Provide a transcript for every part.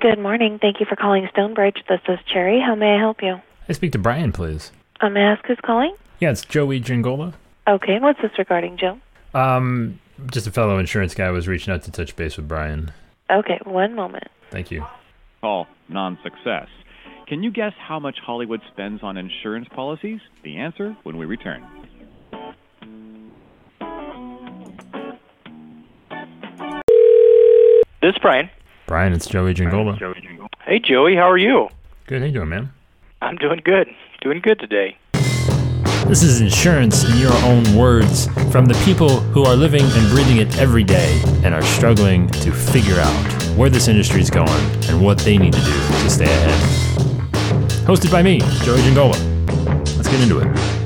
Good morning. Thank you for calling Stonebridge. This is Cherry. How may I help you? I speak to Brian, please. Um, may I ask who's calling? Yeah, it's Joey Giangola. Okay, what's this regarding, Joe? Um, just a fellow insurance guy was reaching out to touch base with Brian. Okay, one moment. Thank you. Call non-success. Can you guess how much Hollywood spends on insurance policies? The answer when we return. This is Brian. Brian, it's Joey Giangola. Hey, Joey, how are you? Good, how you doing, man? I'm doing good. Doing good today. This is insurance in your own words from the people who are living and breathing it every day and are struggling to figure out where this industry is going and what they need to do to stay ahead. Hosted by me, Joey Giangola. Let's get into it.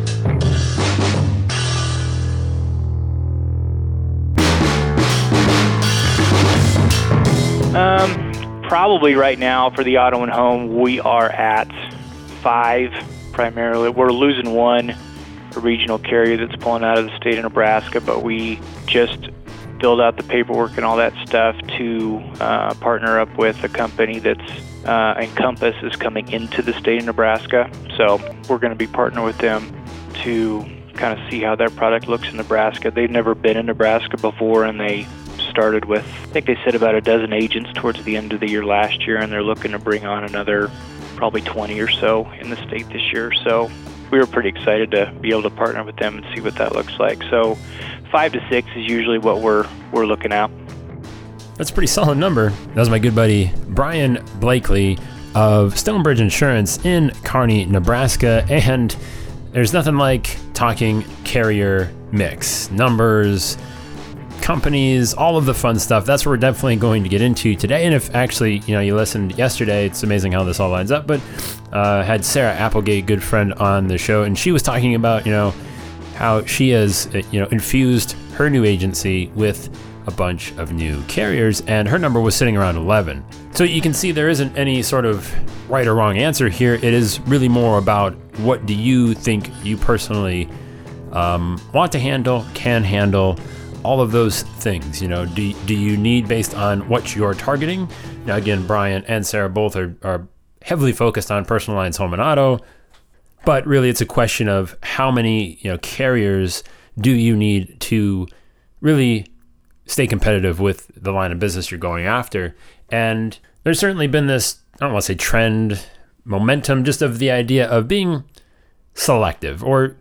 Probably right now for the auto and home, we are at five primarily. We're losing one, regional carrier that's pulling out of the state of Nebraska, but we just filled out the paperwork and all that stuff to uh, partner up with a company that's uh, Encompass is coming into the state of Nebraska. So we're going to be partnering with them to kind of see how their product looks in Nebraska. They've never been in Nebraska before, and they started with, I think they said about a dozen agents towards the end of the year last year, and they're looking to bring on another probably 20 or so in the state this year. So we were pretty excited to be able to partner with them and see what that looks like. So five to six is usually what we're we're looking at. That's a pretty solid number. That was my good buddy Brian Blakely of Stonebridge Insurance in Kearney, Nebraska. And there's nothing like talking carrier mix, numbers, companies, all of the fun stuff. That's what we're definitely going to get into today. And if actually, you know, you listened yesterday, it's amazing how this all lines up. But uh, had Sarah Applegate, good friend, on the show, and she was talking about, you know, how she has, uh, you know, infused her new agency with a bunch of new carriers, and her number was sitting around 11. So you can see there isn't any sort of right or wrong answer here. It is really more about what do you think you personally um, want to handle, can handle, all of those things. You know, do, do you need based on what you're targeting? Now, again, Brian and Sarah both are, are heavily focused on personal lines, home and auto, but really it's a question of how many you know carriers do you need to really stay competitive with the line of business you're going after. And there's certainly been this, I don't want to say trend, momentum, just of the idea of being selective or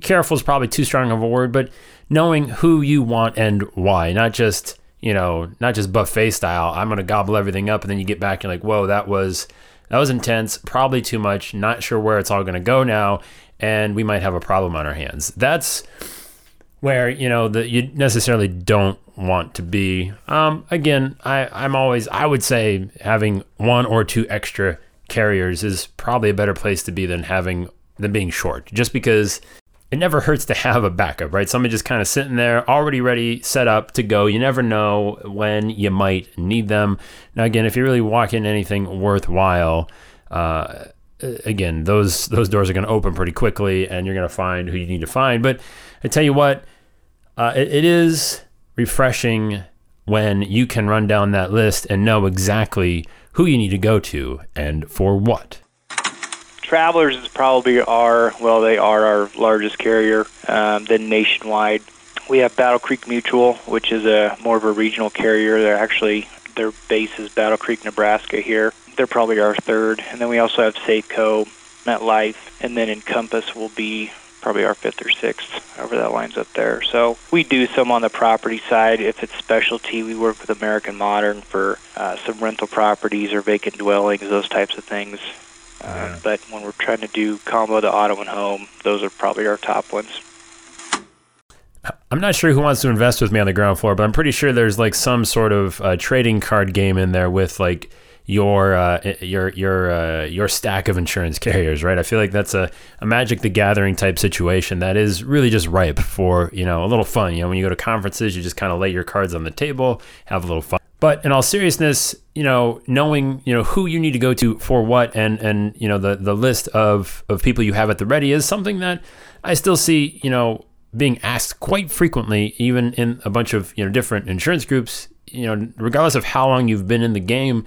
careful is probably too strong of a word, but knowing who you want and why, not just, you know, not just buffet style. I'm to gobble everything up. And then you get back and you're like, whoa, that was, that was intense, probably too much, not sure where it's all to go now. And we might have a problem on our hands. That's where, you know, that you necessarily don't want to be. Um, again, I, I'm always, I would say having one or two extra carriers is probably a better place to be than having than being short, just because it never hurts to have a backup, right? Somebody just kind of sitting there, already ready, set up to go. You never know when you might need them. Now, again, if you really walk in anything worthwhile, uh, again, those those doors are going to open pretty quickly, and you're going to find who you need to find. But I tell you what, uh, it, it is refreshing when you can run down that list and know exactly who you need to go to and for what. Travelers is probably our well, they are our largest carrier. Um, then nationwide, we have Battle Creek Mutual, which is a more of a regional carrier. They're actually their base is Battle Creek, Nebraska. Here, they're probably our third, and then we also have Safeco, MetLife, and then Encompass will be probably our fifth or sixth, however that lines up there. So we do some on the property side. If it's specialty, we work with American Modern for uh, some rental properties or vacant dwellings, those types of things. Uh, Yeah. but when we're trying to do combo to auto and home, those are probably our top ones. I'm not sure who wants to invest with me on the ground floor, but I'm pretty sure there's like some sort of uh, trading card game in there with like your uh, your your uh, your stack of insurance carriers, right? I feel like that's a, a Magic the Gathering type situation that is really just ripe for you know a little fun. You know, when you go to conferences, you just kind of lay your cards on the table, have a little fun. But in all seriousness, you know, knowing you know who you need to go to for what, and and you know the the list of of people you have at the ready is something that I still see you know being asked quite frequently, even in a bunch of you know different insurance groups. You know, regardless of how long you've been in the game,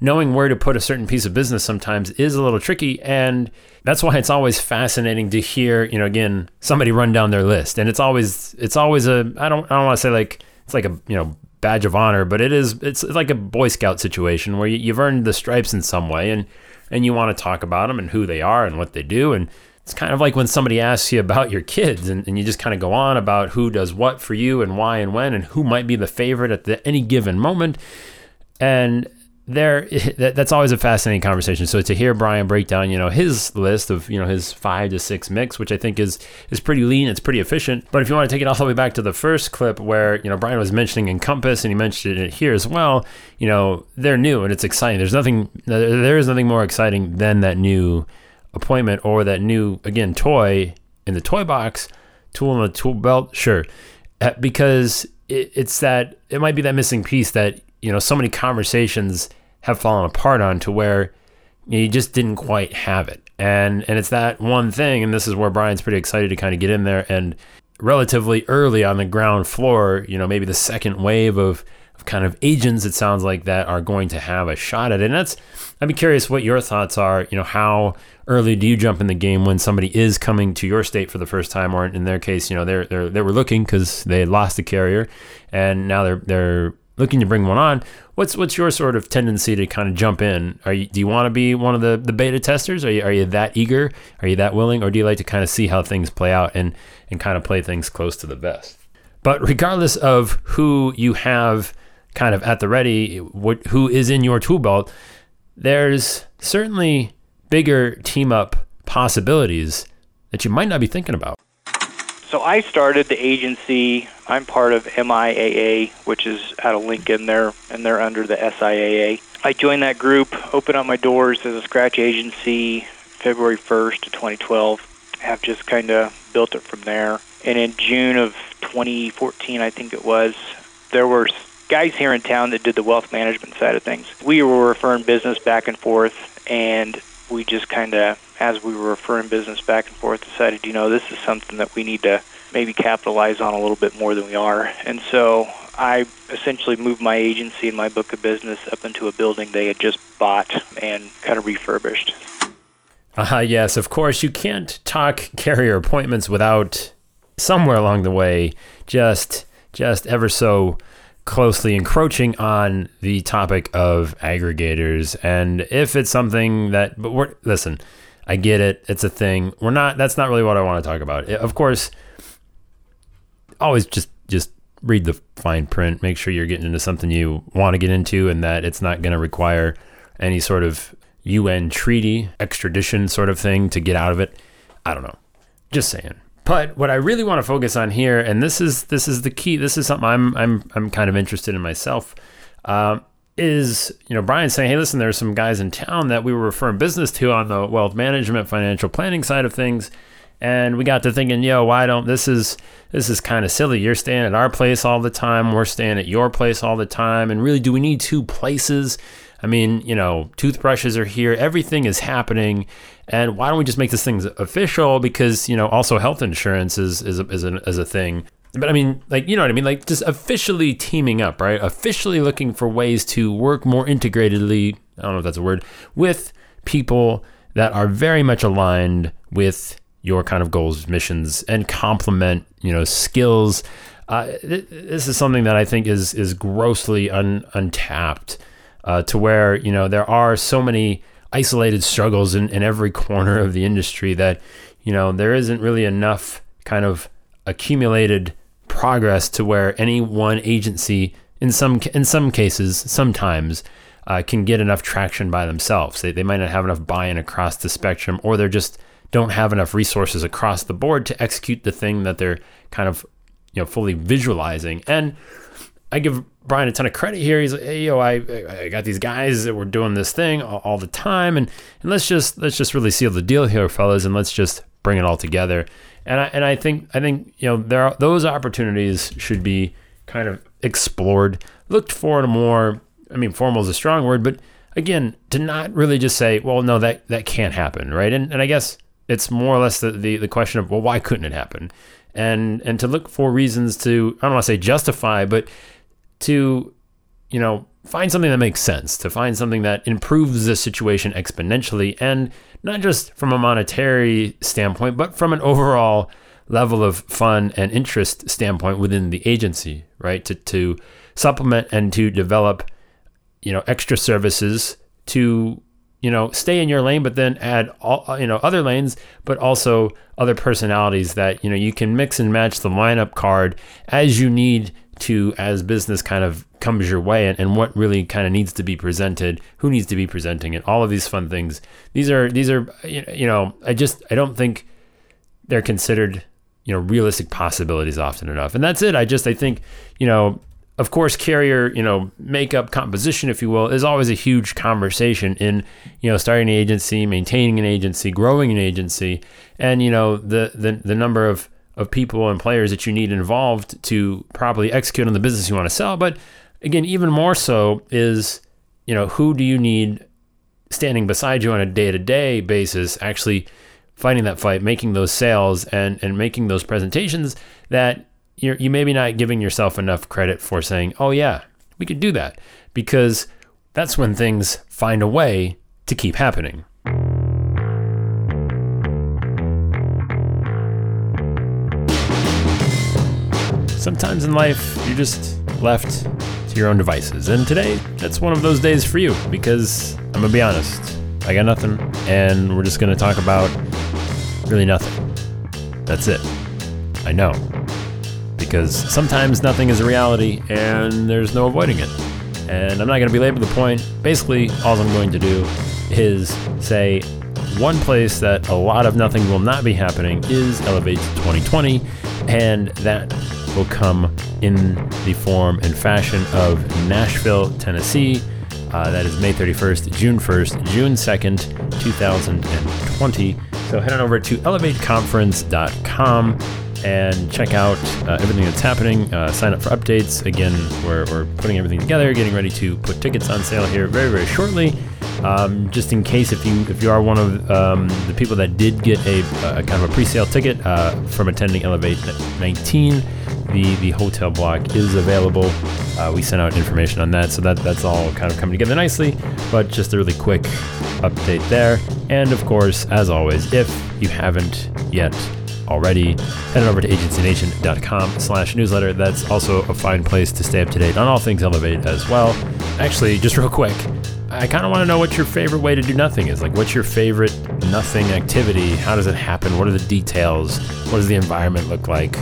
knowing where to put a certain piece of business sometimes is a little tricky and that's why it's always fascinating to hear you know again somebody run down their list and it's always it's always a i don't i don't want to say like it's like a you know badge of honor but it is it's like a boy scout situation where you've earned the stripes in some way and and you want to talk about them and who they are and what they do and it's kind of like when somebody asks you about your kids and, and you just kind of go on about who does what for you and why and when and who might be the favorite at the, any given moment and there that's always a fascinating conversation. So to hear brian break down you know his list of you know his five to six mix which i think is is pretty lean it's pretty efficient. But if you want to take it all the way back to the first clip where you know brian was mentioning encompass and he mentioned it here as well you know they're new and it's exciting. There's nothing there is nothing more exciting than that new appointment or that new again toy in the toy box tool in the tool belt sure. Uh, because it's that it might be that missing piece that you know so many conversations have fallen apart on to where you just didn't quite have it. And and it's that one thing and this is where Brian's pretty excited to kind of get in there and relatively early on the ground floor you know maybe the second wave of, kind of agents it sounds like that are going to have a shot at it. And that's I'd be curious what your thoughts are you know how early do you jump in the game when somebody is coming to your state for the first time or in their case you know they're, they're they were looking because they lost a carrier and now they're they're looking to bring one on, what's what's your sort of tendency to kind of jump in? Are you do you want to be one of the, the beta testers? Are you are you that eager? Are you that willing, or do you like to kind of see how things play out and and kind of play things close to the best? But regardless of who you have kind of at the ready, what who is in your tool belt, there's certainly bigger team up possibilities that you might not be thinking about. So I started the agency. I'm part of MIAA, which is out of Lincoln. They're and they're under the SIAA. I joined that group, opened up my doors as a scratch agency February 1st of 2012. Have just kind of built it from there. And in June of 2014, I think it was, there were guys here in town that did the wealth management side of things. We were referring business back and forth, and we just kind of as we were referring business back and forth, decided, you know, this is something that we need to maybe capitalize on a little bit more than we are. And so I essentially moved my agency and my book of business up into a building they had just bought and kind of refurbished. Uh, yes, of course, you can't talk carrier appointments without somewhere along the way just just ever so closely encroaching on the topic of aggregators and if it's something that but we're listen I get it. It's a thing. We're not. That's not really what I want to talk about. Of course, always just just read the fine print. Make sure you're getting into something you want to get into, and that it's not going to require any sort of UN treaty extradition sort of thing to get out of it. I don't know. Just saying. But what I really want to focus on here, and this is this is the key. This is something I'm I'm I'm kind of interested in myself. Um, is, you know, Brian saying, hey, listen, there's some guys in town that we were referring business to on the wealth management, financial planning side of things. And we got to thinking, yo, why don't this is this is kind of silly. You're staying at our place all the time. We're staying at your place all the time. And really, do we need two places? I mean, you know, toothbrushes are here. Everything is happening. And why don't we just make this thing official? Because, you know, also health insurance is, is, is, a, is a thing but I mean, like, you know what I mean? Like, just officially teaming up, right? Officially looking for ways to work more integratedly, I don't know if that's a word, with people that are very much aligned with your kind of goals, missions, and complement, you know, skills. Uh, this is something that I think is is grossly un, untapped uh, to where, you know, there are so many isolated struggles in, in every corner of the industry that, you know, there isn't really enough kind of accumulated progress to where any one agency, in some in some cases, sometimes, uh, can get enough traction by themselves. They, they might not have enough buy-in across the spectrum, or they're just don't have enough resources across the board to execute the thing that they're kind of you know fully visualizing. And I give Brian a ton of credit here. He's like, hey, yo, I, I got these guys that were doing this thing all, all, the time, and and let's just let's just really seal the deal here, fellas, and let's just bring it all together. And I, and I think I think you know there are, those opportunities should be kind of explored, looked for in a more. I mean, formal is a strong word, but again, to not really just say, well, no, that that can't happen, right? And and I guess it's more or less the, the, the question of well, why couldn't it happen? And and to look for reasons to I don't want to say justify, but to you know find something that makes sense, to find something that improves the situation exponentially, and not just from a monetary standpoint, but from an overall level of fun and interest standpoint within the agency, right? To, to supplement and to develop, you know, extra services to, you know, stay in your lane, but then add all, uh, you know, other lanes, but also other personalities that, you know, you can mix and match the lineup card as you need to as business kind of comes your way and, and what really kind of needs to be presented who needs to be presenting it all of these fun things. These are these are you know i just i don't think they're considered you know realistic possibilities often enough. And that's it. I just i think you know of course carrier you know makeup composition if you will is always a huge conversation in you know starting an agency maintaining an agency growing an agency. And you know the the, the number of of people and players that you need involved to properly execute on the business you want to sell but again even more so is you know who do you need standing beside you on a day-to-day basis actually fighting that fight, making those sales, and and making those presentations that you're you maybe not giving yourself enough credit for saying, oh yeah, we could do that, because that's when things find a way to keep happening. Sometimes in life, you're just left to your own devices. And today, that's one of those days for you because I'm going to be honest, I got nothing, and we're just going to talk about really nothing. That's it. I know. Because sometimes nothing is a reality and there's no avoiding it. And I'm not going to belabor the point. Basically, all I'm going to do is say one place that a lot of nothing will not be happening is Elevate 2020, and that will come in the form and fashion of Nashville, Tennessee. Uh, that is May 31st, June 1st, June 2nd, 2020. So head on over to elevateconference.com and check out uh, everything that's happening. Uh, sign up for updates. Again, we're, we're putting everything together, getting ready to put tickets on sale here very, very shortly. Um, just in case if you if you are one of um, the people that did get a, a kind of a pre-sale ticket uh, from attending Elevate 19, the the hotel block is available. Uh, we sent out information on that, so that that's all kind of coming together nicely. But just a really quick update there. And of course, as always, if you haven't yet already, head on over to agencynation.com slash newsletter. That's also a fine place to stay up to date on all things Elevate as well. Actually, just real quick, I kind of want to know what your favorite way to do nothing is. Like, what's your favorite nothing activity? How does it happen? What are the details? What does the environment look like?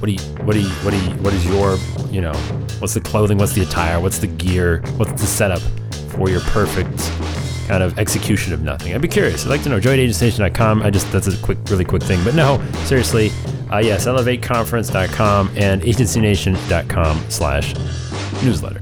What do you, what do you, what do you, what is your, you know, what's the clothing? What's the attire? What's the gear? What's the setup for your perfect kind of execution of nothing. I'd be curious. I'd like to know. joinagentstation.com I just, that's a quick, really quick thing. But no, seriously, uh, yes, elevateconference.com and agencynation.com slash newsletter.